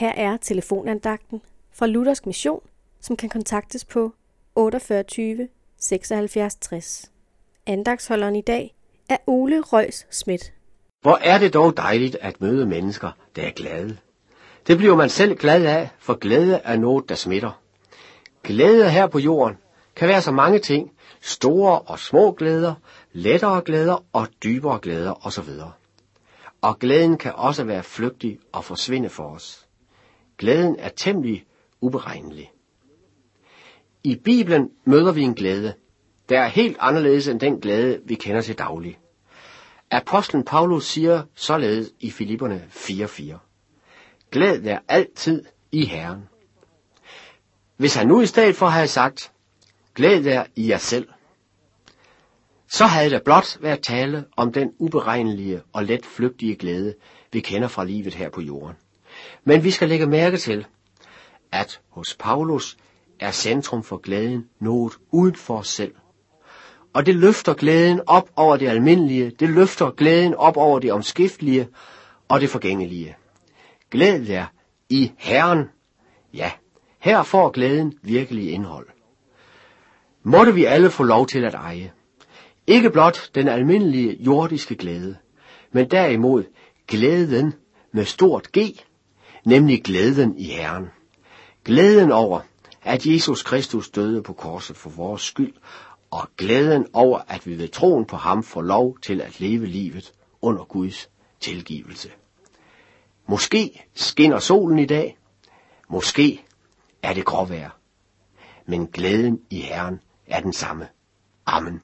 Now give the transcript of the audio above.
Her er telefonandagten fra Luthersk Mission, som kan kontaktes på 48 76 60. Andagsholderen i dag er Ole Røs Schmidt. Hvor er det dog dejligt at møde mennesker, der er glade. Det bliver man selv glad af, for glæde er noget, der smitter. Glæde her på jorden kan være så mange ting, store og små glæder, lettere glæder og dybere glæder osv. Og glæden kan også være flygtig og forsvinde for os. Glæden er temmelig uberegnelig. I Bibelen møder vi en glæde, der er helt anderledes end den glæde, vi kender til daglig. Apostlen Paulus siger således i Filipperne 4.4. Glæd jer altid i Herren. Hvis han nu i stedet for havde sagt, glæd jer i jer selv, så havde der blot været tale om den uberegnelige og let flygtige glæde, vi kender fra livet her på jorden. Men vi skal lægge mærke til, at hos Paulus er centrum for glæden noget uden for os selv. Og det løfter glæden op over det almindelige, det løfter glæden op over det omskiftelige og det forgængelige. Glæd jer i Herren. Ja, her får glæden virkelig indhold. Måtte vi alle få lov til at eje. Ikke blot den almindelige jordiske glæde, men derimod glæden med stort G, nemlig glæden i Herren. Glæden over, at Jesus Kristus døde på korset for vores skyld, og glæden over, at vi ved troen på ham får lov til at leve livet under Guds tilgivelse. Måske skinner solen i dag, måske er det gråvejr, men glæden i Herren er den samme. Amen.